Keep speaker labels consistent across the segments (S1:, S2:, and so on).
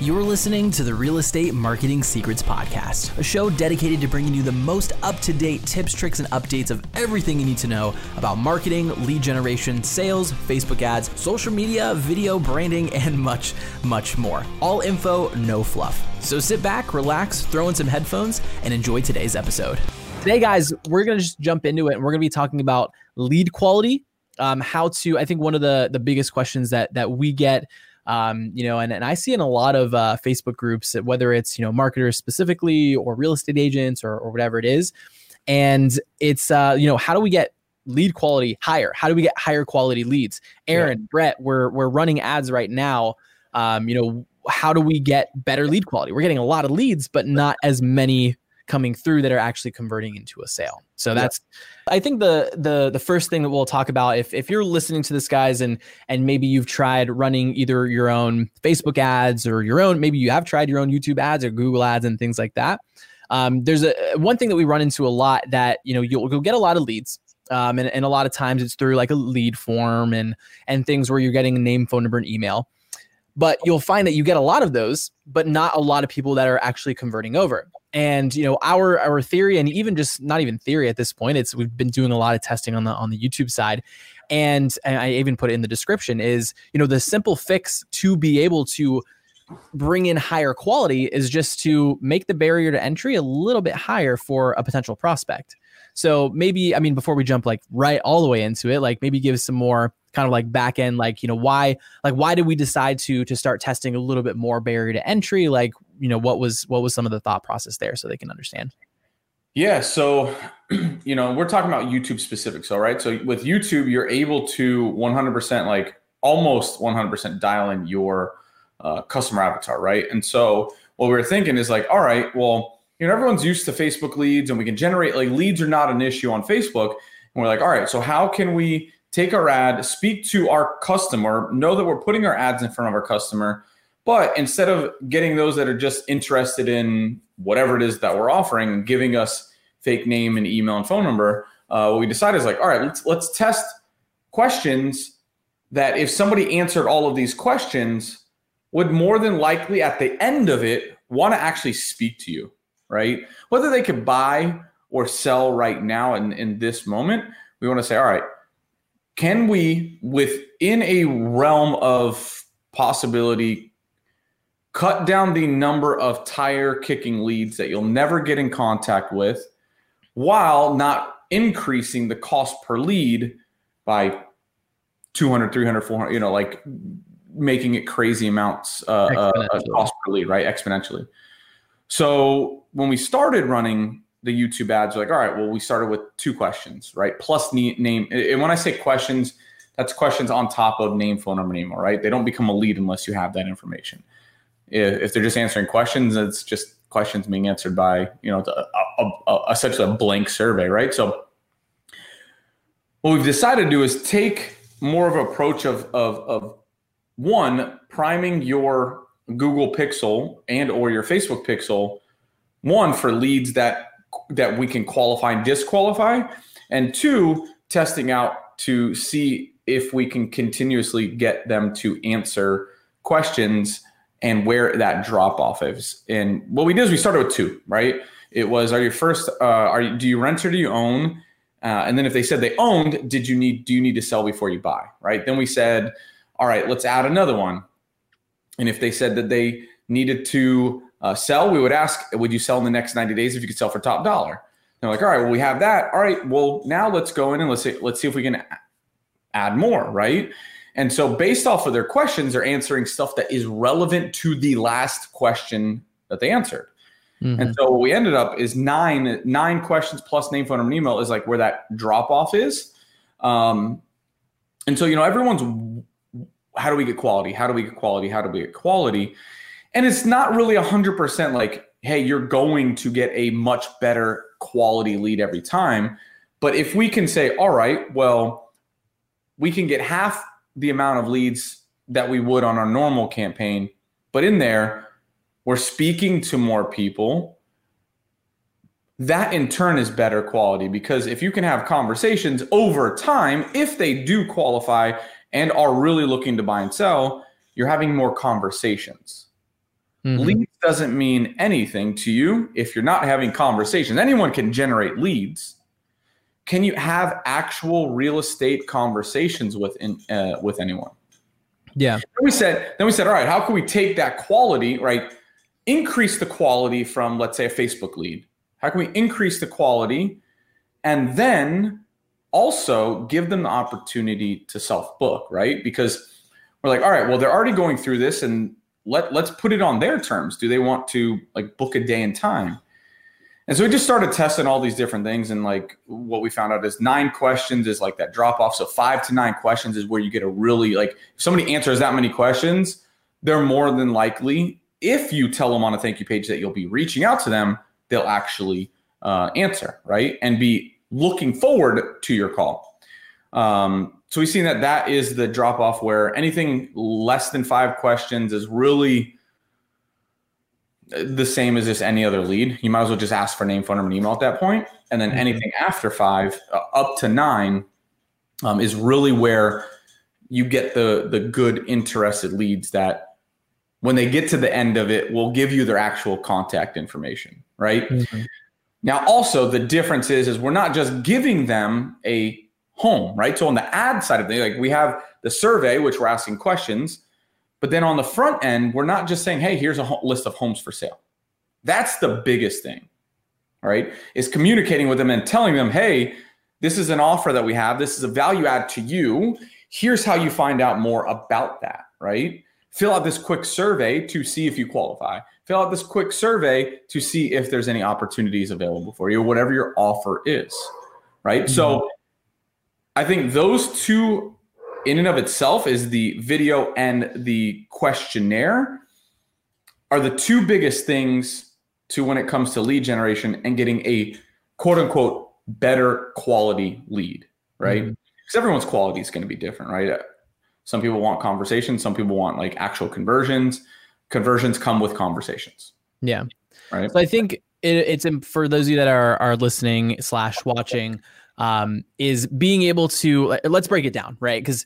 S1: You're listening to the Real Estate Marketing Secrets Podcast, a show dedicated to bringing you the most up to date tips, tricks, and updates of everything you need to know about marketing, lead generation, sales, Facebook ads, social media, video, branding, and much, much more. All info, no fluff. So sit back, relax, throw in some headphones, and enjoy today's episode. Today, guys, we're going to just jump into it and we're going to be talking about lead quality. Um, how to, I think one of the, the biggest questions that, that we get um, you know, and, and I see in a lot of uh, Facebook groups, whether it's, you know, marketers specifically or real estate agents or, or whatever it is. And it's, uh, you know, how do we get lead quality higher? How do we get higher quality leads? Aaron, yeah. Brett, we're, we're running ads right now. Um, you know, how do we get better lead quality? We're getting a lot of leads, but not as many coming through that are actually converting into a sale. So that's I think the the the first thing that we'll talk about if if you're listening to this guys and and maybe you've tried running either your own Facebook ads or your own maybe you have tried your own YouTube ads or Google ads and things like that. Um, there's a one thing that we run into a lot that you know you'll, you'll get a lot of leads um, and, and a lot of times it's through like a lead form and and things where you're getting a name phone number and email but you'll find that you get a lot of those but not a lot of people that are actually converting over. And you know our our theory and even just not even theory at this point it's we've been doing a lot of testing on the on the youtube side. And, and i even put it in the description is you know the simple fix to be able to bring in higher quality is just to make the barrier to entry a little bit higher for a potential prospect. So maybe i mean before we jump like right all the way into it like maybe give some more kind of like back end like you know why like why did we decide to to start testing a little bit more barrier to entry? Like you know what was what was some of the thought process there so they can understand?
S2: Yeah so you know we're talking about youtube specifics all right? So with youtube you're able to 100% like almost 100% dial in your uh, customer avatar right? And so what we were thinking is like all right well you know everyone's used to facebook leads and we can generate like leads are not an issue on facebook. And we're like all right so how can we take our ad, speak to our customer, know that we're putting our ads in front of our customer. But instead of getting those that are just interested in whatever it is that we're offering giving us fake name and email and phone number, uh, what we decided is like, all right, let's let's test questions that if somebody answered all of these questions, would more than likely at the end of it want to actually speak to you, right? Whether they could buy or sell right now in, in this moment, we want to say, all right, can we, within a realm of possibility, cut down the number of tire kicking leads that you'll never get in contact with while not increasing the cost per lead by 200, 300, 400, you know, like making it crazy amounts uh, uh, cost per lead, right? Exponentially. So when we started running the YouTube ads, are like, all right, well, we started with two questions, right? Plus name. And when I say questions, that's questions on top of name, phone number, email, right? They don't become a lead unless you have that information. If they're just answering questions, it's just questions being answered by, you know, a, a, a, essentially a blank survey, right? So what we've decided to do is take more of an approach of, of, of one, priming your Google Pixel and or your Facebook Pixel, one for leads that that we can qualify and disqualify, and two, testing out to see if we can continuously get them to answer questions and where that drop off is. And what we did is we started with two, right? It was, are you first, uh, are you, do you rent or do you own? Uh, and then if they said they owned, did you need, do you need to sell before you buy, right? Then we said, all right, let's add another one. And if they said that they needed to uh, sell, we would ask, would you sell in the next 90 days if you could sell for top dollar? They're like, all right, well, we have that. All right, well, now let's go in and let's see, let's see if we can add more, right? And so based off of their questions, they're answering stuff that is relevant to the last question that they answered. Mm-hmm. And so what we ended up is nine nine questions plus name, phone, and email is like where that drop off is. Um, and so you know everyone's how do we get quality? How do we get quality? How do we get quality? And it's not really 100% like, hey, you're going to get a much better quality lead every time. But if we can say, all right, well, we can get half the amount of leads that we would on our normal campaign, but in there, we're speaking to more people. That in turn is better quality because if you can have conversations over time, if they do qualify and are really looking to buy and sell, you're having more conversations Mm-hmm. Leads doesn't mean anything to you if you're not having conversations. Anyone can generate leads. Can you have actual real estate conversations with in, uh, with anyone?
S1: Yeah.
S2: Then we said, then we said, all right, how can we take that quality, right? Increase the quality from, let's say, a Facebook lead. How can we increase the quality, and then also give them the opportunity to self book, right? Because we're like, all right, well, they're already going through this, and let let's put it on their terms. Do they want to like book a day and time? And so we just started testing all these different things. And like what we found out is nine questions is like that drop off. So five to nine questions is where you get a really like if somebody answers that many questions, they're more than likely, if you tell them on a thank you page that you'll be reaching out to them, they'll actually uh, answer, right? And be looking forward to your call. Um, so we've seen that that is the drop off where anything less than five questions is really the same as just any other lead. You might as well just ask for name, phone number, and email at that point. And then mm-hmm. anything after five, uh, up to nine, um, is really where you get the the good interested leads that when they get to the end of it will give you their actual contact information, right? Mm-hmm. Now, also the difference is is we're not just giving them a home, right? So on the ad side of things, like we have the survey, which we're asking questions, but then on the front end, we're not just saying, hey, here's a list of homes for sale. That's the biggest thing, right? Is communicating with them and telling them, hey, this is an offer that we have. This is a value add to you. Here's how you find out more about that, right? Fill out this quick survey to see if you qualify. Fill out this quick survey to see if there's any opportunities available for you, whatever your offer is, right? Mm-hmm. So I think those two, in and of itself, is the video and the questionnaire, are the two biggest things to when it comes to lead generation and getting a quote unquote better quality lead, right? Because mm-hmm. everyone's quality is going to be different, right? Some people want conversations, some people want like actual conversions. Conversions come with conversations.
S1: Yeah.
S2: Right.
S1: So I think it, it's for those of you that are are listening slash watching um, is being able to let's break it down, right? Because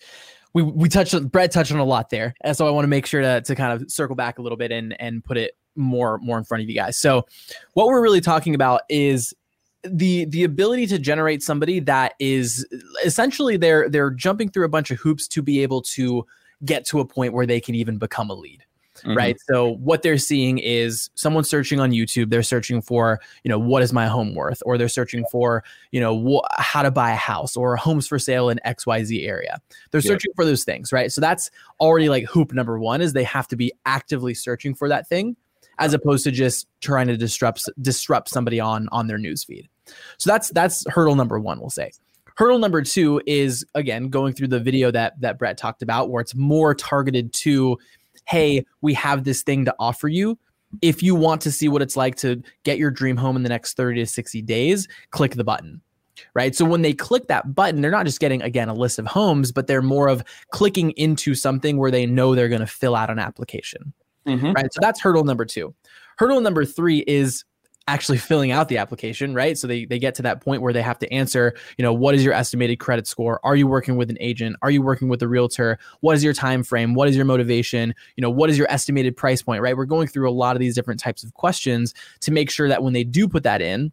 S1: we we touched Brett touched on a lot there, and so I want to make sure to to kind of circle back a little bit and and put it more more in front of you guys. So what we're really talking about is the the ability to generate somebody that is essentially they're they're jumping through a bunch of hoops to be able to get to a point where they can even become a lead mm-hmm. right? So what they're seeing is someone searching on YouTube. They're searching for, you know, what is my home worth, or they're searching for, you know, wh- how to buy a house or homes for sale in X Y Z area. They're searching for those things, right? So that's already like hoop number one is they have to be actively searching for that thing, as opposed to just trying to disrupt disrupt somebody on on their news feed. So that's that's hurdle number one, we'll say. Hurdle number two is again going through the video that that Brett talked about, where it's more targeted to hey, we have this thing to offer you. If you want to see what it's like to get your dream home in the next 30 to 60 days, click the button. Right. So when they click that button, they're not just getting, again, a list of homes, but they're more of clicking into something where they know they're going to fill out an application. Mm-hmm. Right. So that's hurdle number two. Hurdle number three is actually filling out the application, right? So they, they get to that point where they have to answer, you know, what is your estimated credit score? Are you working with an agent? Are you working with a realtor? What is your time frame? What is your motivation? You know, what is your estimated price point, right? We're going through a lot of these different types of questions to make sure that when they do put that in,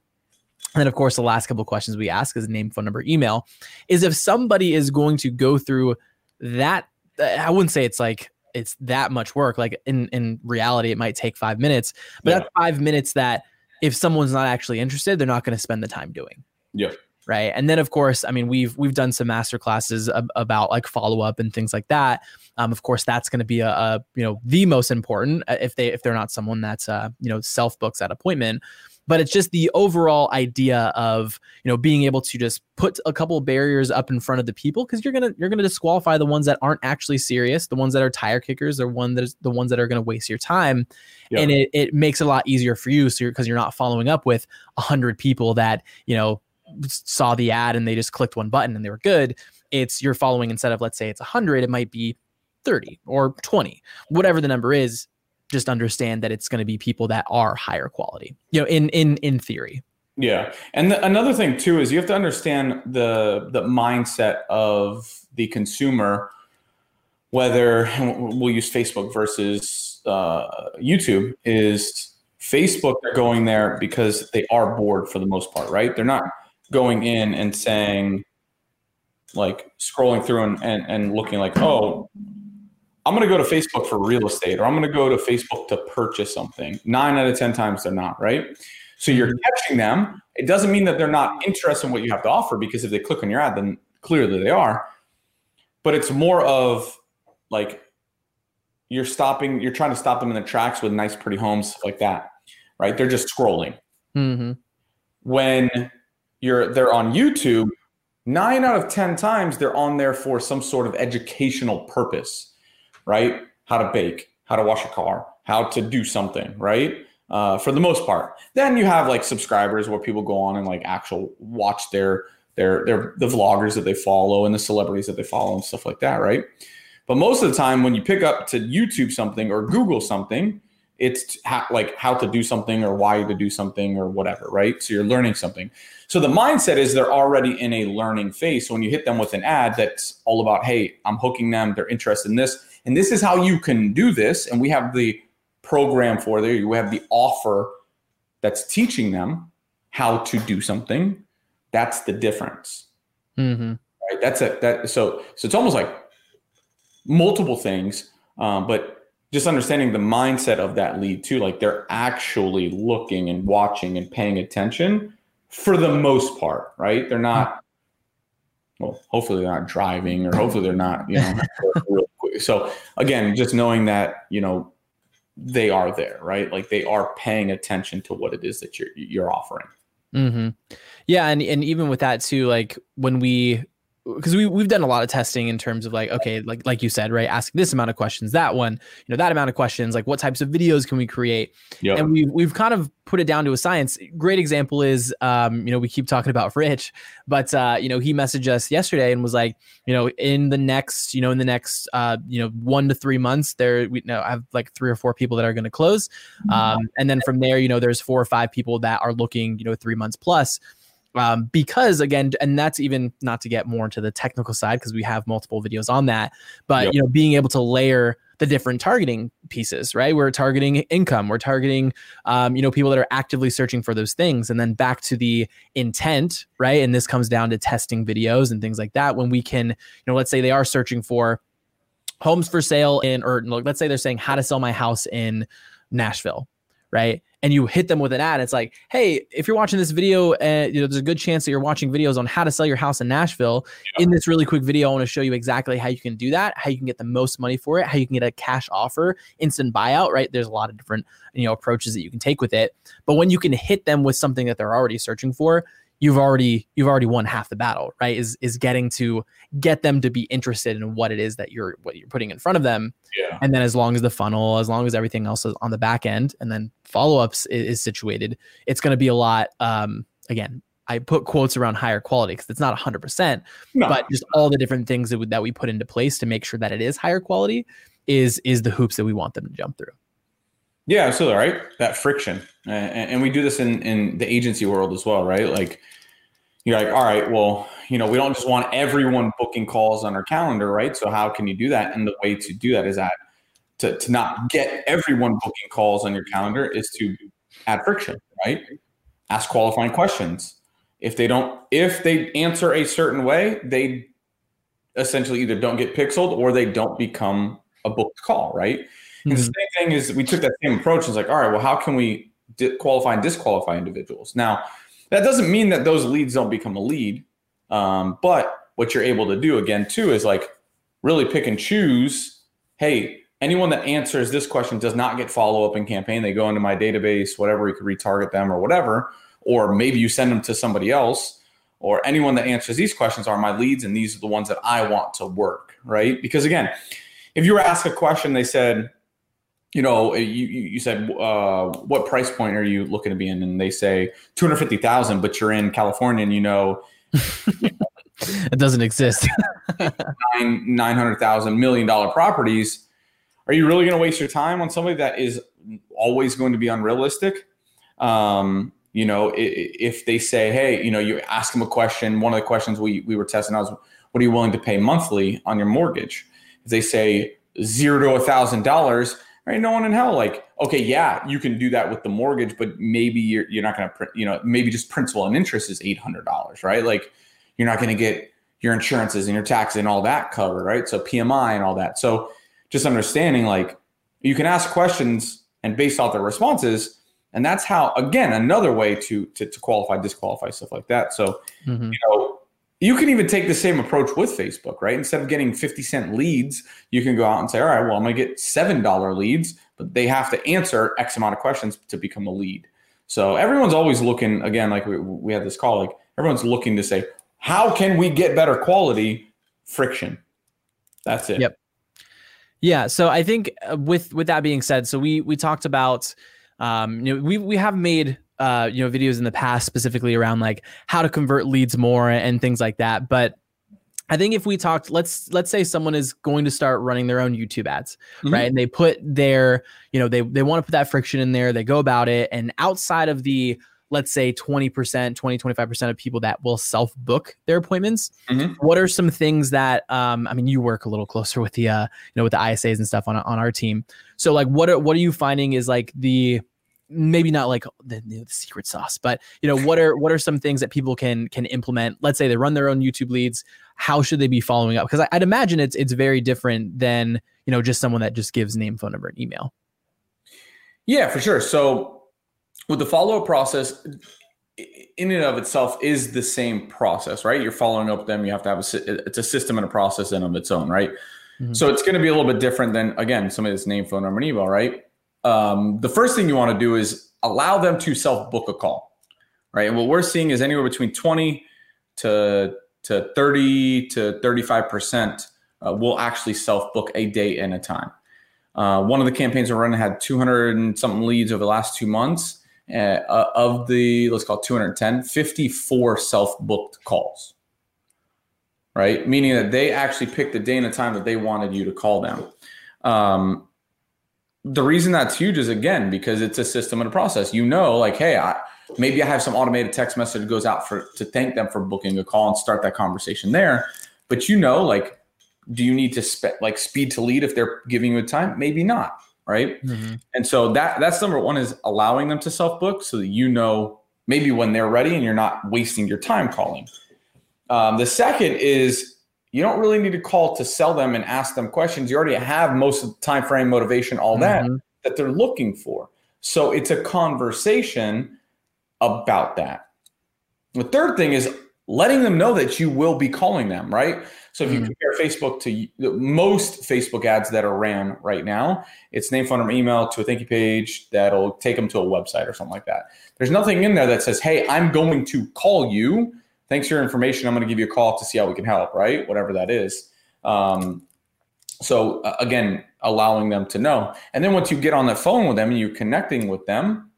S1: and then of course the last couple of questions we ask is name, phone number, email, is if somebody is going to go through that I wouldn't say it's like it's that much work. Like in in reality, it might take five minutes, but yeah. that's five minutes that if someone's not actually interested, they're not going to spend the time doing.
S2: Yeah.
S1: Right. And then of course, I mean, we've we've done some master classes ab- about like follow up and things like that. Um, of course, that's going to be a, a, you know the most important uh, if they if they're not someone that's uh you know self books that appointment but it's just the overall idea of you know being able to just put a couple of barriers up in front of the people because you're gonna you're gonna disqualify the ones that aren't actually serious the ones that are tire kickers or one that is the ones that are gonna waste your time yeah. and it, it makes it a lot easier for you so because you're, you're not following up with a hundred people that you know saw the ad and they just clicked one button and they were good it's you're following instead of let's say it's 100 it might be 30 or 20 whatever the number is just understand that it's going to be people that are higher quality you know in in in theory
S2: yeah and the, another thing too is you have to understand the the mindset of the consumer whether we'll use Facebook versus uh, YouTube is Facebook are going there because they are bored for the most part, right? They're not going in and saying like scrolling through and, and, and looking like, oh, I'm going to go to Facebook for real estate or I'm going to go to Facebook to purchase something. Nine out of 10 times they're not, right? So you're mm-hmm. catching them. It doesn't mean that they're not interested in what you have to offer because if they click on your ad, then clearly they are. But it's more of like you're stopping, you're trying to stop them in the tracks with nice, pretty homes like that, right? They're just scrolling. Mm-hmm. When you're they're on YouTube, nine out of 10 times they're on there for some sort of educational purpose, right? How to bake, how to wash a car, how to do something, right? Uh, for the most part. Then you have like subscribers where people go on and like actual watch their their their the vloggers that they follow and the celebrities that they follow and stuff like that, right? But most of the time, when you pick up to YouTube something or Google something, it's ha- like how to do something or why to do something or whatever, right? So you're learning something. So the mindset is they're already in a learning phase. So when you hit them with an ad that's all about, hey, I'm hooking them, they're interested in this, and this is how you can do this, and we have the program for there, you have the offer that's teaching them how to do something. That's the difference. Mm-hmm. Right? That's it. That so so it's almost like multiple things, um, but just understanding the mindset of that lead too like they're actually looking and watching and paying attention for the most part right they're not well hopefully they're not driving or hopefully they're not you know so again just knowing that you know they are there right like they are paying attention to what it is that you're you're offering
S1: mm-hmm. yeah and and even with that too like when we because we we've done a lot of testing in terms of like okay like like you said right ask this amount of questions that one you know that amount of questions like what types of videos can we create yep. and we've we've kind of put it down to a science great example is um you know we keep talking about Rich but uh you know he messaged us yesterday and was like you know in the next you know in the next uh you know one to three months there we you know I have like three or four people that are going to close mm-hmm. um and then from there you know there's four or five people that are looking you know three months plus um, because again and that's even not to get more into the technical side because we have multiple videos on that but yep. you know being able to layer the different targeting pieces right? We're targeting income we're targeting um, you know people that are actively searching for those things and then back to the intent right? And this comes down to testing videos and things like that. When we can you know let's say they are searching for homes for sale in or let's say they're saying how to sell my house in nashville right and you hit them with an ad, it's like, hey, if you're watching this video, and uh, you know, there's a good chance that you're watching videos on how to sell your house in Nashville. Yeah. In this really quick video, I want to show you exactly how you can do that, how you can get the most money for it, how you can get a cash offer, instant buyout, right? There's a lot of different, you know, approaches that you can take with it. But when you can hit them with something that they're already searching for, you've already you've already won half the battle right is is getting to get them to be interested in what it is that you're what you're putting in front of them yeah. and then as long as the funnel as long as everything else is on the back end and then follow-ups is, is situated it's going to be a lot um again I put quotes around higher quality because it's not 100%, no. but just all the different things that, we, that we put into place to make sure that it is higher quality is is the hoops that we want them to jump through.
S2: Yeah, absolutely. Right. That friction. Uh, and we do this in, in the agency world as well, right? Like, you're like, all right, well, you know, we don't just want everyone booking calls on our calendar, right? So how can you do that? And the way to do that is that to, to not get everyone booking calls on your calendar is to add friction, right? Ask qualifying questions. If they don't, if they answer a certain way, they essentially either don't get pixeled or they don't become a booked call, right? And the mm-hmm. same thing is we took that same approach. It's like, all right, well, how can we di- qualify and disqualify individuals? Now, that doesn't mean that those leads don't become a lead. Um, but what you're able to do again too is like really pick and choose. Hey, anyone that answers this question does not get follow up in campaign. They go into my database, whatever, you could retarget them or whatever, or maybe you send them to somebody else. Or anyone that answers these questions are my leads, and these are the ones that I want to work, right? Because again, if you were asked a question, they said, you know, you, you said, uh, what price point are you looking to be in? And they say 250,000, but you're in California and you know,
S1: it doesn't exist.
S2: nine, 900,000 million dollar properties. Are you really going to waste your time on somebody that is always going to be unrealistic? Um, you know, if they say, Hey, you know, you ask them a question, one of the questions we, we were testing, I was, what are you willing to pay monthly on your mortgage? if they say zero to a thousand dollars, right? No one in hell like, okay, yeah, you can do that with the mortgage, but maybe you're you're not going to, you know, maybe just principal and interest is eight hundred dollars, right? Like, you're not going to get your insurances and your taxes and all that covered, right? So PMI and all that. So just understanding like you can ask questions and based off their responses, and that's how again another way to to, to qualify, disqualify stuff like that. So mm-hmm. you know you can even take the same approach with Facebook, right? Instead of getting 50 cent leads, you can go out and say, all right, well, I'm going to get $7 leads, but they have to answer X amount of questions to become a lead. So everyone's always looking, again, like we, we had this call, like everyone's looking to say, how can we get better quality? Friction. That's it.
S1: Yep. Yeah. So I think uh, with with that being said, so we we talked about um, you know, we we have made uh, you know, videos in the past specifically around like how to convert leads more and things like that. But I think if we talked, let's let's say someone is going to start running their own YouTube ads, mm-hmm. right? And they put their, you know, they they want to put that friction in there, they go about it, and outside of the let's say 20%, 20, 25% of people that will self book their appointments. Mm-hmm. What are some things that, um, I mean, you work a little closer with the, uh, you know, with the ISAs and stuff on, on our team. So like, what are, what are you finding is like the, maybe not like the, the, secret sauce but you know what are what are some things that people can can implement? Let's say they run their own youtube leads. How should they be following up? Because i'd imagine it's it's very different than you know just someone that just gives name phone number and email.
S2: Yeah for sure. So with the follow-up process in and of itself is the same process right? You're following up with them. You have to have a it's a system and a process in of its own right? Mm-hmm. so it's going to be a little bit different than again somebody that's name phone number and email right um, the first thing you want to do is allow them to self book a call, right? And what we're seeing is anywhere between 20 to, to 30 to 35% uh, will actually self book a date and a time. Uh, one of the campaigns we're running had 200 and something leads over the last two months. Uh, of the, let's call it 210, 54 self booked calls, right? Meaning that they actually picked the day and the time that they wanted you to call them. Um, the reason that's huge is again because it's a system and a process. You know, like, hey, I, maybe I have some automated text message that goes out for to thank them for booking a call and start that conversation there. But you know, like, do you need to spe- like speed to lead if they're giving you a time? Maybe not, right? Mm-hmm. And so that that's number one is allowing them to self book so that you know maybe when they're ready and you're not wasting your time calling. Um, the second is you don't really need to call to sell them and ask them questions. You already have most of the time frame, motivation, all that mm-hmm. that they're looking for. So it's a conversation about that. The third thing is letting them know that you will be calling them, right? So if mm-hmm. you compare Facebook to most Facebook ads that are ran right now, it's name, phone number, email to a thank you page that'll take them to a website or something like that. There's nothing in there that says, "Hey, I'm going to call you thanks for your information. I'm going to give you a call to see how we can help, right? Whatever that is. Um, so uh, again, allowing them to know. And then once you get on the phone with them and you're connecting with them,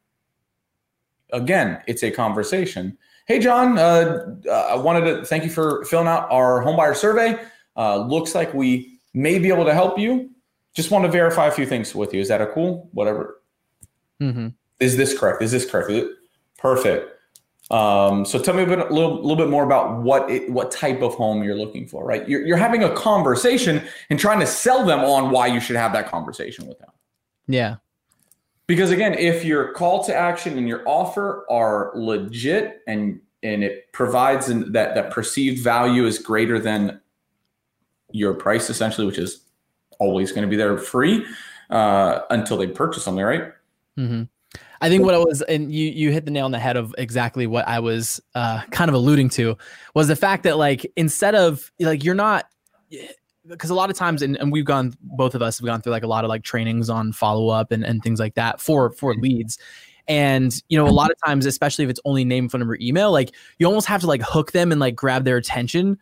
S2: again, it's a conversation. Hey, John, uh, uh, I wanted to thank you for filling out our homebuyer survey. Uh, looks like we may be able to help you. Just want to verify a few things with you. Is that a cool? Whatever. Mm-hmm. Is this correct? Is this correct? Is Perfect. Um, so tell me a, bit, a little, little bit more about what it, what type of home you're looking for, right? You're, you're having a conversation and trying to sell them on why you should have that conversation with them.
S1: Yeah.
S2: Because again, if your call to action and your offer are legit and and it provides an, that that perceived value is greater than your price, essentially, which is always going to be there free uh, until they purchase something, right?
S1: Mm-hmm. I think what I was, and you you hit the nail on the head of exactly what I was uh, kind of alluding to, was the fact that like instead of like you're not, because a lot of times, and, and we've gone, both of us have gone through like a lot of like trainings on follow up and and things like that for for leads, and you know a lot of times, especially if it's only name, phone number, email, like you almost have to like hook them and like grab their attention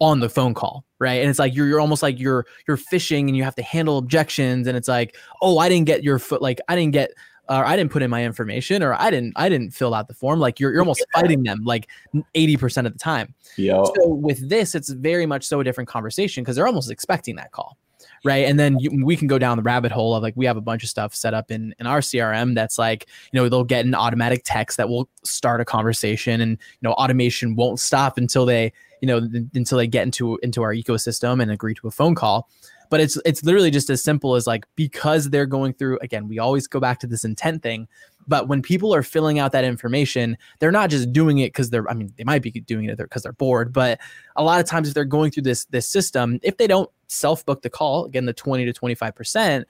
S1: on the phone call right? And it's like you're, you're almost like you're you're fishing and you have to handle objections. And it's like oh i didn't get your foot like i didn't get or I didn't put in my information or I didn't I didn't fill out the form. Like you're you're almost fighting them like 80% of the time.
S2: Yeah.
S1: So with this, it's very much so a different conversation because they're almost expecting that call. Right. And then you, we can go down the rabbit hole of like we have a bunch of stuff set up in, in our CRM that's like, you know, they'll get an automatic text that will start a conversation and you know, automation won't stop until they, you know, th- until they get into into our ecosystem and agree to a phone call but it's it's literally just as simple as like because they're going through again we always go back to this intent thing but when people are filling out that information they're not just doing it because they're i mean they might be doing it because they're bored but a lot of times if they're going through this this system if they don't self book the call again the 20 to 25 percent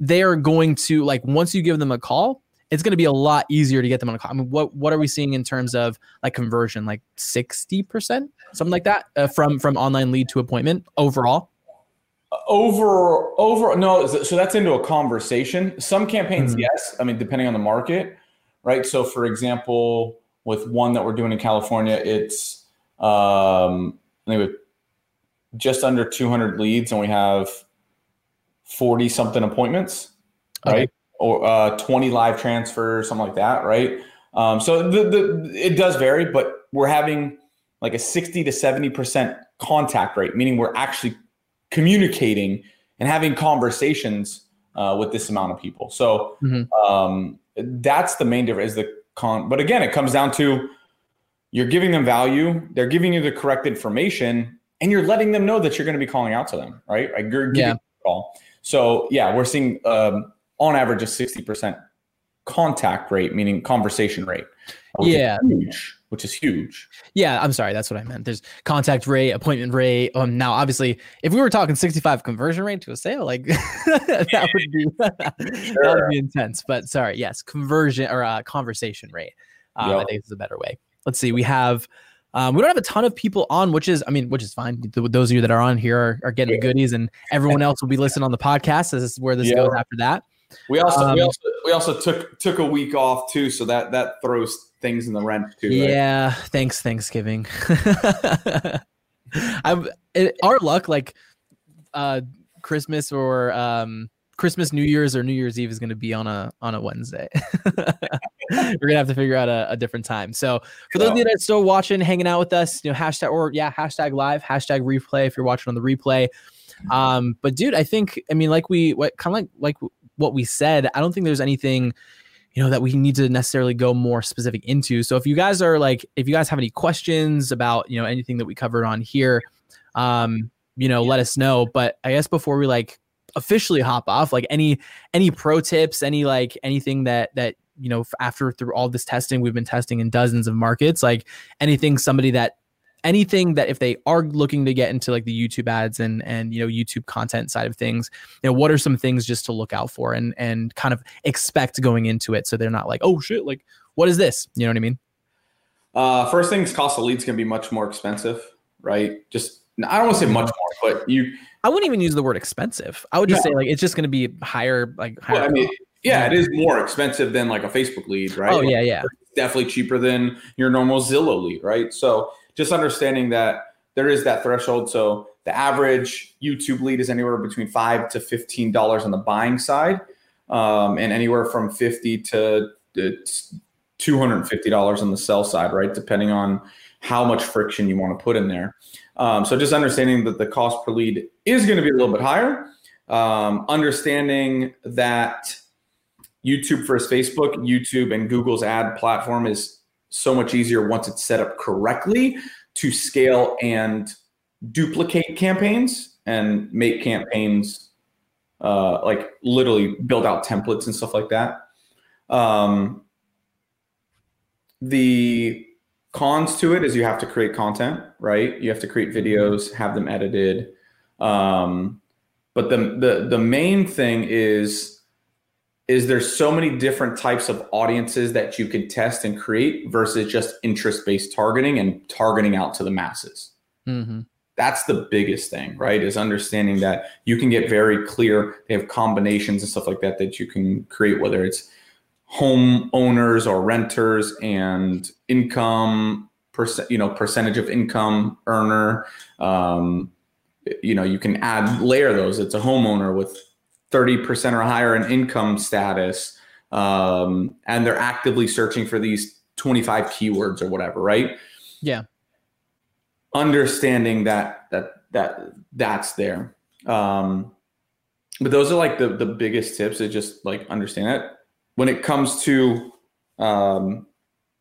S1: they're going to like once you give them a call it's going to be a lot easier to get them on a call. I mean, what what are we seeing in terms of like conversion, like sixty percent, something like that, uh, from from online lead to appointment overall?
S2: Over over no, so that's into a conversation. Some campaigns, mm-hmm. yes. I mean, depending on the market, right? So, for example, with one that we're doing in California, it's um, anyway, just under two hundred leads, and we have forty something appointments, right? Okay or uh, 20 live transfers, something like that, right? Um, so the, the it does vary, but we're having like a 60 to 70% contact rate, meaning we're actually communicating and having conversations uh, with this amount of people. So mm-hmm. um, that's the main difference is the con. But again, it comes down to you're giving them value, they're giving you the correct information, and you're letting them know that you're going to be calling out to them, right? Like you're giving yeah. call. So yeah, we're seeing um, on average a 60% contact rate, meaning conversation rate.
S1: Yeah.
S2: huge, which is huge.
S1: Yeah, I'm sorry. That's what I meant. There's contact rate, appointment rate. Um, now, obviously, if we were talking 65 conversion rate to a sale, like that would be sure. that would be intense. But sorry, yes, conversion or uh, conversation rate. Um, yep. I think is a better way. Let's see. We have um, we don't have a ton of people on, which is, I mean, which is fine. Those of you that are on here are, are getting the goodies, and everyone else will be listening on the podcast. This is where this goes after that.
S2: We also um, we also we also took took a week off too, so that that throws things in the wrench too.
S1: Right? Yeah, thanks Thanksgiving. I'm it, our luck like uh Christmas or um Christmas, New Year's, or New Year's Eve is going to be on a on a Wednesday. We're gonna have to figure out a, a different time. So for those of you that are still watching, hanging out with us, you know, hashtag or yeah, hashtag live, hashtag replay if you're watching on the replay. Um, but dude, I think I mean like we what kind of like like what we said, I don't think there's anything you know that we need to necessarily go more specific into. So if you guys are like if you guys have any questions about, you know, anything that we covered on here, um, you know, let us know, but I guess before we like officially hop off, like any any pro tips, any like anything that that you know after through all this testing we've been testing in dozens of markets like anything somebody that anything that if they are looking to get into like the YouTube ads and and you know YouTube content side of things, you know, what are some things just to look out for and and kind of expect going into it so they're not like, oh shit, like what is this? You know what I mean?
S2: Uh, first things, cost of leads can be much more expensive, right? Just I don't want to say much more, but you.
S1: I wouldn't even use the word expensive. I would just yeah. say like it's just going to be higher, like higher.
S2: Well, I mean, yeah, it is more expensive than like a Facebook lead, right?
S1: Oh yeah, yeah.
S2: definitely cheaper than your normal Zillow lead, right? So just understanding that there is that threshold. So the average YouTube lead is anywhere between five to fifteen dollars on the buying side, um, and anywhere from fifty to two hundred and fifty dollars on the sell side, right? Depending on how much friction you want to put in there. Um, so just understanding that the cost per lead is going to be a little bit higher. Um, understanding that YouTube versus Facebook, YouTube and Google's ad platform is so much easier once it's set up correctly to scale and duplicate campaigns and make campaigns uh, like literally build out templates and stuff like that. Um, the cons to it is you have to create content, right? You have to create videos, have them edited. Um, but the, the the main thing is is there's so many different types of audiences that you can test and create versus just interest based targeting and targeting out to the masses. Mm-hmm. That's the biggest thing, right? Is understanding that you can get very clear. They have combinations and stuff like that that you can create, whether it's home owners or renters and income percent, you know, percentage of income earner. Um, you know, you can add layer those. It's a homeowner with 30% or higher in income status um, and they're actively searching for these 25 keywords or whatever right?
S1: Yeah.
S2: Understanding that that that that's there. Um, but those are like the the biggest tips to just like understand it. When it comes to um,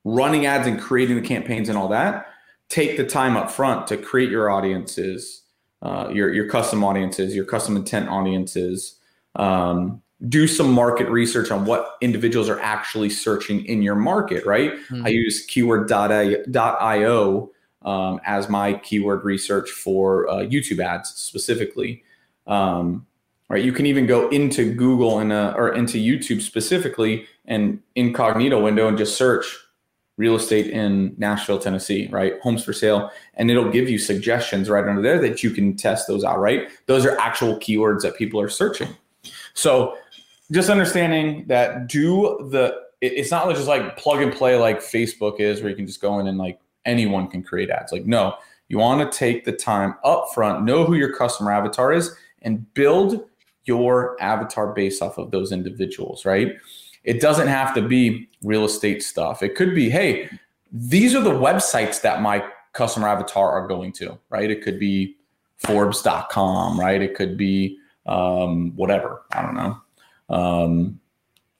S2: running ads and creating the campaigns and all that take the time up front to create your audiences uh, your your custom audiences, your custom intent audiences. Um, do some market research on what individuals are actually searching in your market. Right. Mm-hmm. I use keyword.io um, as my keyword research for uh, YouTube ads specifically. Um, right. You can even go into Google and or into YouTube specifically and incognito window and just search real estate in Nashville, Tennessee, right? Homes for sale. And it'll give you suggestions right under there that you can test those out, right? Those are actual keywords that people are searching. So just understanding that do the, it's not just like plug and play like Facebook is, where you can just go in and like anyone can create ads. Like, no, you want to take the time up front, know who your customer avatar is, and build your avatar based off of those individuals, right? It doesn't have to be real estate stuff. It could be, hey, these are the websites that my customer avatar are going to, right? It could be Forbes.com, right? It could be um, whatever. I don't know. Um,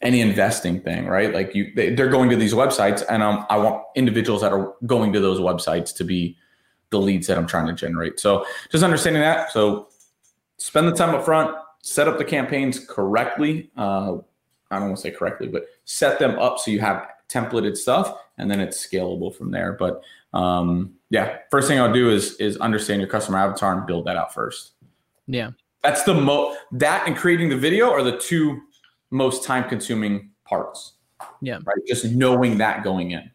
S2: any investing thing, right? Like you, they, are going to these websites, and um, I want individuals that are going to those websites to be the leads that I'm trying to generate. So just understanding that. So spend the time up front, set up the campaigns correctly. Uh, I don't want to say correctly, but set them up so you have templated stuff and then it's scalable from there. But um, yeah, first thing I'll do is is understand your customer avatar and build that out first.
S1: Yeah.
S2: That's the mo that and creating the video are the two most time consuming parts.
S1: Yeah.
S2: Right. Just knowing that going in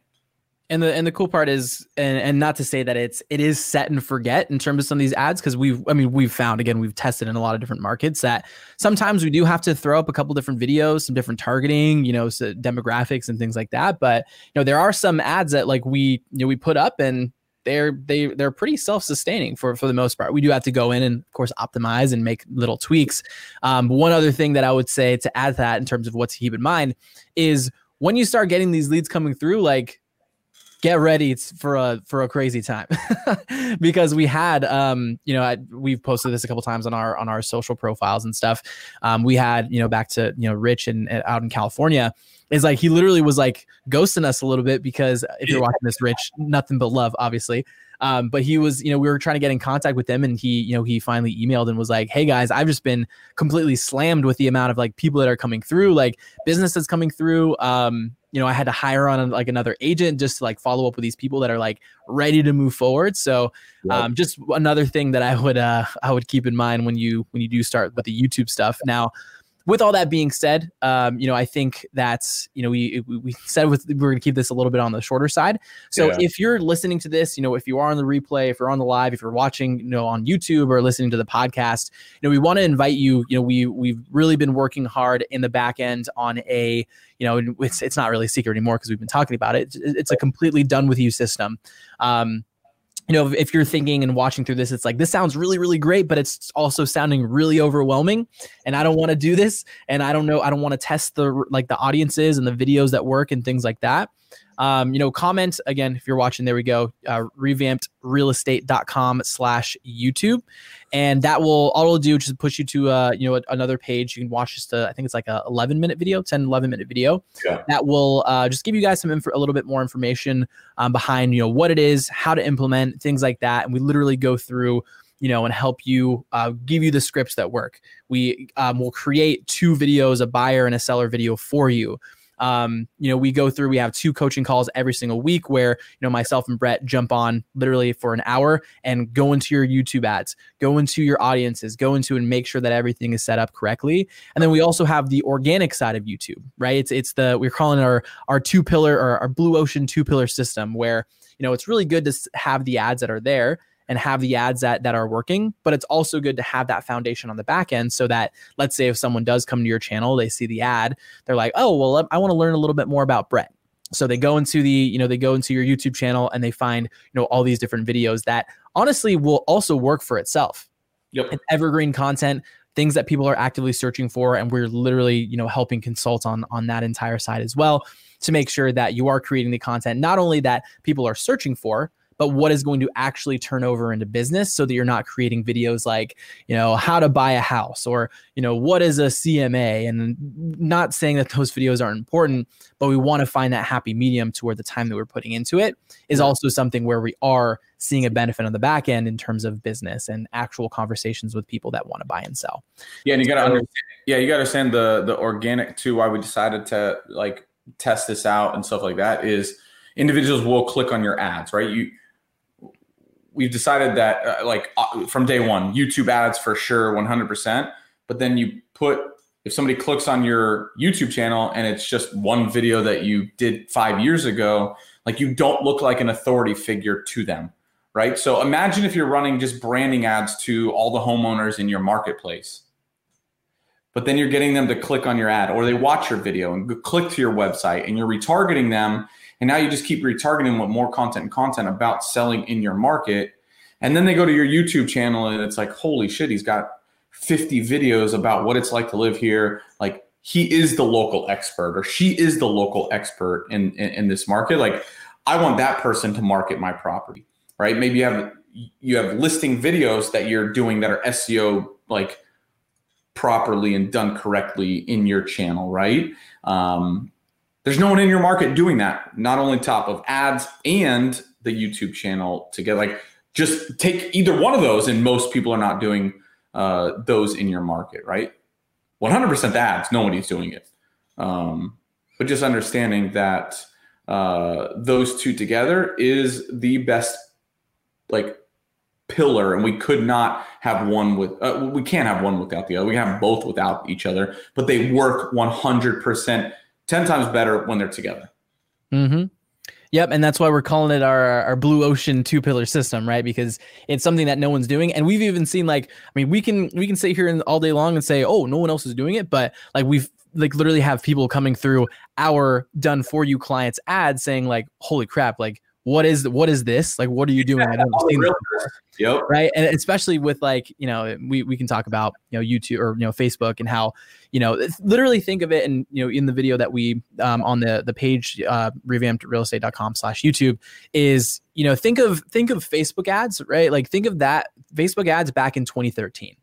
S1: and the and the cool part is and, and not to say that it's it is set and forget in terms of some of these ads because we've i mean we've found again we've tested in a lot of different markets that sometimes we do have to throw up a couple different videos some different targeting you know so demographics and things like that but you know there are some ads that like we you know we put up and they're they they're pretty self-sustaining for for the most part. We do have to go in and of course optimize and make little tweaks. Um, one other thing that I would say to add to that in terms of what to keep in mind is when you start getting these leads coming through, like get ready for a for a crazy time. Because we had um you know I, we've posted this a couple times on our on our social profiles and stuff. Um we had you know back to you know rich and, and out in california. Is like he literally was like ghosting us a little bit because if you're watching this rich nothing but love obviously. Um, but he was, you know, we were trying to get in contact with him, and he, you know, he finally emailed and was like, "Hey guys, I've just been completely slammed with the amount of like people that are coming through, like business that's coming through. Um, you know, I had to hire on like another agent just to like follow up with these people that are like ready to move forward. So, um, just another thing that I would uh I would keep in mind when you when you do start with the YouTube stuff. Now, with all that being said, um, you know, I think that's, you know, we, we said with, we're going to keep this a little bit on the shorter side. So yeah. if you're listening to this, you know, if you are on the replay, if you're on the live, if you're watching, you know, on YouTube or listening to the podcast, you know, we want to invite you, you know, we, we've really been working hard in the back end on a, you know, it's, it's not really a secret anymore because we've been talking about it. It's, it's a completely done with you system. Um, you know, if you're thinking and watching through this, it's like this sounds really, really great, but it's also sounding really overwhelming. And I don't want to do this. And I don't know, I don't want to test the like the audiences and the videos that work and things like that um, you know, comment again if you're watching. There we go. Uh, revampedrealestate.com slash YouTube, and that will all it'll do just push you to uh, you know another page. You can watch just a, I think it's like a 11 minute video, 10 11 minute video. Yeah. That will uh, just give you guys some info, a little bit more information um, behind you know what it is, how to implement things like that, and we literally go through you know, and help you uh, give you the scripts that work. We um, will create two videos, a buyer and a seller video for you. Um, you know, we go through, we have two coaching calls every single week where, you know, myself and Brett jump on literally for an hour and go into your YouTube ads, go into your audiences, go into and make sure that everything is set up correctly. And then we also have the organic side of YouTube, right? It's it's the we're calling it our our two pillar or our blue ocean two pillar system where you know it's really good to have the ads that are there and have the ads that that are working but it's also good to have that foundation on the back end so that let's say if someone does come to your channel they see the ad they're like oh well i want to learn a little bit more about brett. So they go into the you know they go into your youtube channel and they find you know all these different videos that honestly will also work for itself.
S2: Yep.
S1: It's evergreen content things that people are actively searching for and we're literally you know helping consult on on that entire side as well to make sure that you are creating the content not only that people are searching for but what is going to actually turn over into business so that you're not creating videos like, you know, how to buy a house or, you know, what is a CMA? And not saying that those videos aren't important, but we want to find that happy medium to where the time that we're putting into it is also something where we are seeing a benefit on the back end in terms of business and actual conversations with people that want to buy and sell.
S2: Yeah, and you got to understand. Yeah, you got to understand the the organic too. Why we decided to like test this out and stuff like that is individuals will click on your ads, right? You we've decided that uh, like uh, from day one, YouTube ads for sure, one hundred percent. But then you put if somebody clicks on your YouTube channel and it's just one video that you did five years ago, like you don't look like an authority figure to them right? So imagine if you're running just branding ads to all the homeowners in your marketplace, but then you're getting them to click on your ad or they watch your video and click to your website and you're retargeting them. And now you just keep retargeting with more content and content about selling in your market. And then they go to your YouTube channel and it's like, holy shit, he's got 50 videos about what it's like to live here. Like he is the local expert or she is the local expert in, in, in this market. Like I want that person to market my property right? Maybe you have you have listing videos that you're doing that are SEO like properly and done correctly in your channel, right? Um, there's no one in your market doing that. Not only top of ads and the YouTube channel together. like just take either one of those, and most people are not doing uh, those in your market, right? 100% ads, nobody's doing it. Um, but just understanding that uh, those two together is the best like pillar and we could not have one with uh, we can't have one without the other we can have both without each other but they work 100% 10 times better when they're together
S1: mm-hmm Yep, and that's why we're calling it our our blue ocean two pillar system, right? Because it's something that no one's doing, and we've even seen like, I mean, we can we can sit here and all day long and say, oh, no one else is doing it, but like we've like literally have people coming through our done for you clients ad saying like, holy crap, like what is what is this? Like, what are you doing? I don't understand. Yep. Right. And especially with like, you know, we, we can talk about, you know, YouTube or, you know, Facebook and how, you know, literally think of it. And, you know, in the video that we, um, on the, the page, uh, revampedrealestate.com slash YouTube is, you know, think of, think of Facebook ads, right? Like think of that Facebook ads back in 2013,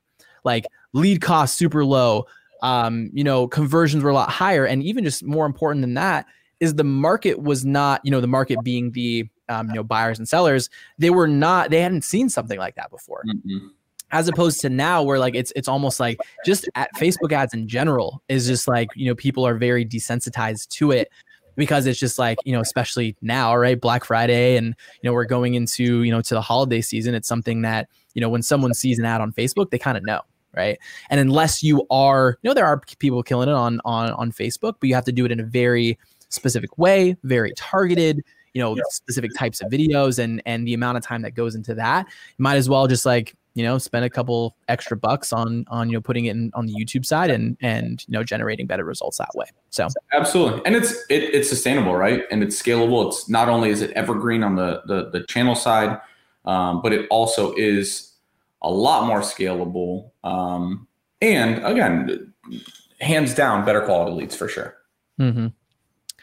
S1: like lead cost super low. Um, you know, conversions were a lot higher. And even just more important than that is the market was not, you know, the market being the, um, you know buyers and sellers they were not they hadn't seen something like that before. Mm-hmm. as opposed to now where like it's it's almost like just at facebook ads in general is just like you know people are very desensitized to it because it's just like you know especially now right? Black friday and you know we're going into you know to the holiday season. It's something that you know when someone sees an ad on facebook they kind of know right? And unless you are you know there are people killing it on on on facebook but you have to do it in a very specific way very targeted you know specific types of videos and and the amount of time that goes into that. You might as well just like you know spend a couple extra bucks on on you know putting it in, on the youtube side and and you know generating better results that way. So
S2: absolutely. And it's it, it's sustainable right? And it's scalable. It's not only is it evergreen on the the, the channel side um, but it also is a lot more scalable um, and again hands down better quality leads for sure.
S1: Mm-hmm.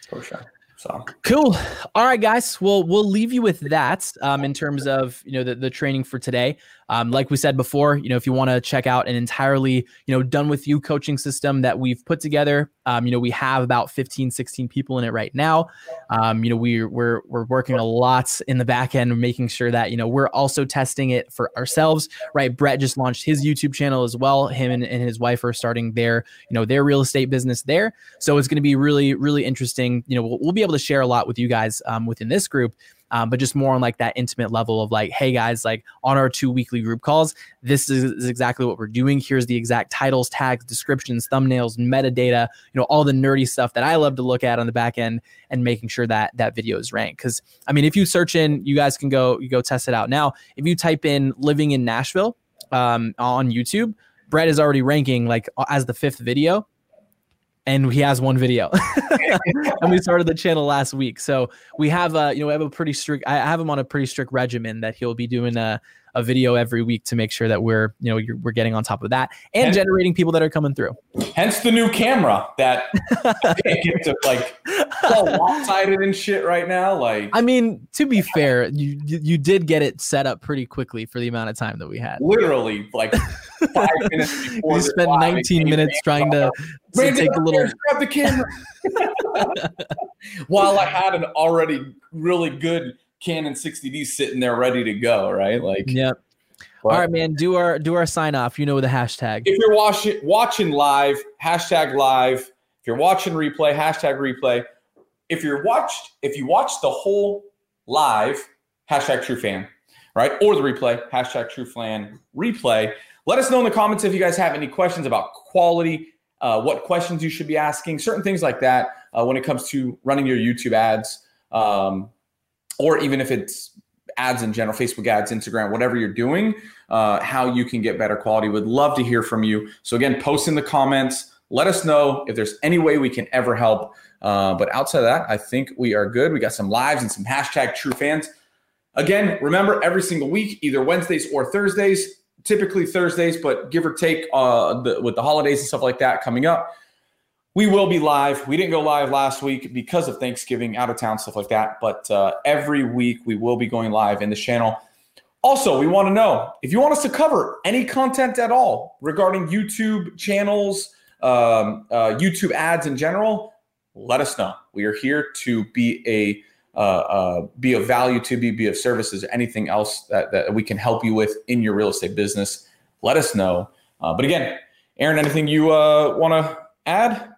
S2: for sure so
S1: cool. All right, guys. Well, we'll leave you with that um, in terms of you know the, the training for today. Um, like we said before, you know, if you want to check out an entirely, you know, done with you coaching system that we've put together, um, you know, we have about 15, 16 people in it right now. Um, you know, we, we're, we're working a lot in the back end, making sure that, you know, we're also testing it for ourselves, right? Brett just launched his YouTube channel as well. Him and, and his wife are starting their, you know, their real estate business there. So it's going to be really, really interesting. You know, we'll, we'll be able to share a lot with you guys um, within this group um, but just more on like that intimate level of like, hey guys, like on our two weekly group calls, this is, is exactly what we're doing. Here's the exact titles, tags, descriptions, thumbnails, metadata, you know, all the nerdy stuff that I love to look at on the back end and making sure that that video is ranked. Because I mean, if you search in, you guys can go you go test it out now. If you type in living in Nashville um, on YouTube, Brett is already ranking like as the fifth video and he has one video. And we started the channel last week. So we have a you know we have a pretty strict i have him on a pretty strict regimen that he'll be doing a, a video every week to make sure that we're you know we're getting on top of that and generating people that are coming through
S2: hence the new camera that to, like lopsided and shit right now. Like,
S1: I mean, to be fair, you you did get it set up pretty quickly for the amount of time that we had.
S2: literally, like five minutes before
S1: You
S2: this
S1: spent
S2: live,
S1: 19 minutes trying to, to take a little.
S2: grab the camera. While I had an already really good Canon 60D sitting there ready to go, right? Like,
S1: Yep. All right, man. Do our do our sign off. You know the hashtag.
S2: if you're watching watching live, hashtag live. If you're watching replay, hashtag replay. If you're watched, if you watched the whole live, hashtag true fan, right? Or the replay, hashtag true fan replay. Let us know in the comments if you guys have any questions about quality, uh, what questions you should be asking, certain things like that uh, when it comes to running your YouTube ads, um, or even if it's ads in general, Facebook ads, Instagram, whatever you're doing, uh, how you can get better quality. Would love to hear from you. So again, post in the comments. Let us know if there's any way we can ever help. Uh, but outside of that, I think we are good. We got some lives and some hashtag true fans. Again, remember every single week, either Wednesdays or Thursdays, typically Thursdays, but give or take uh, the, with the holidays and stuff like that coming up, we will be live. We didn't go live last week because of Thanksgiving, out of town, stuff like that. But uh, every week we will be going live in this channel. Also, we want to know if you want us to cover any content at all regarding YouTube channels, um, uh, YouTube ads in general, let us know. We are here to be a uh, uh, be of value to be be of services. Anything else that, that we can help you with in your real estate business, let us know. Uh, but again, Aaron, anything you uh, want to add?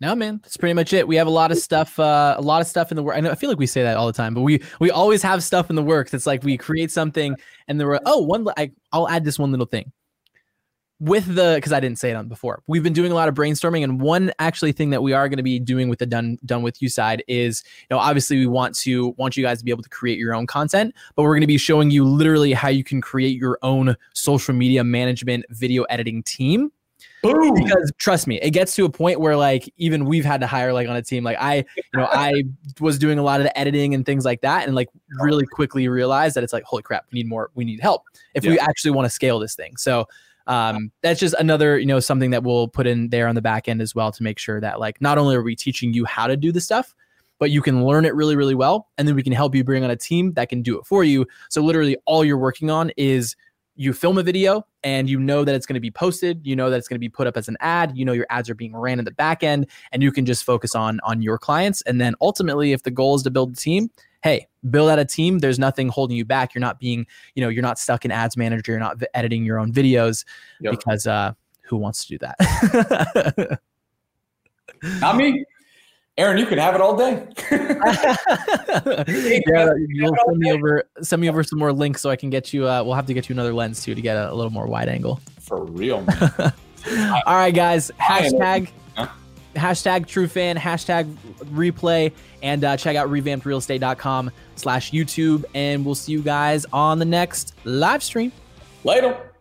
S1: No, man, that's pretty much it. We have a lot of stuff, uh, a lot of stuff in the work. I know I feel like we say that all the time, but we we always have stuff in the works. It's like we create something, and there were oh one. I, I'll add this one little thing with the because I didn't say it on before. We've been doing a lot of brainstorming, and one actually thing that we are going to be doing with the done done with you side is you know obviously we want to want you guys to be able to create your own content, but we're going to be showing you literally how you can create your own social media management video editing team
S2: Boom.
S1: because trust me, it gets to a point where like even we've had to hire like on a team. Like I, you know, I was doing a lot of the editing and things like that, and like really quickly realized that it's like, holy crap, we need more, we need help if we actually want to scale this thing. So um, that's just another, you know, something that we'll put in there on the back end as well to make sure that like not only are we teaching you how to do the stuff, but you can learn it really, really well, and then we can help you bring on a team that can do it for you. So literally, all you're working on is you film a video and you know that it's going to be posted you know that it's going to be put up as an ad you know your ads are being ran in the back end and you can just focus on on your clients and then ultimately if the goal is to build a team hey build out a team there's nothing holding you back you're not being you know you're not stuck in ads manager you're not v- editing your own videos
S2: Yep.
S1: because uh who wants to do that
S2: Not me. Aaron, you can have it all day.
S1: yeah, you'll send me over send me over some more links so I can get you uh we'll have to get you another lens too to get a, a little more wide angle.
S2: For real, man.
S1: All right, guys. Hashtag hashtag true fan, hashtag replay, and uh, check out revampedrealestate.com slash YouTube. And we'll see you guys on the next live stream.
S2: Later.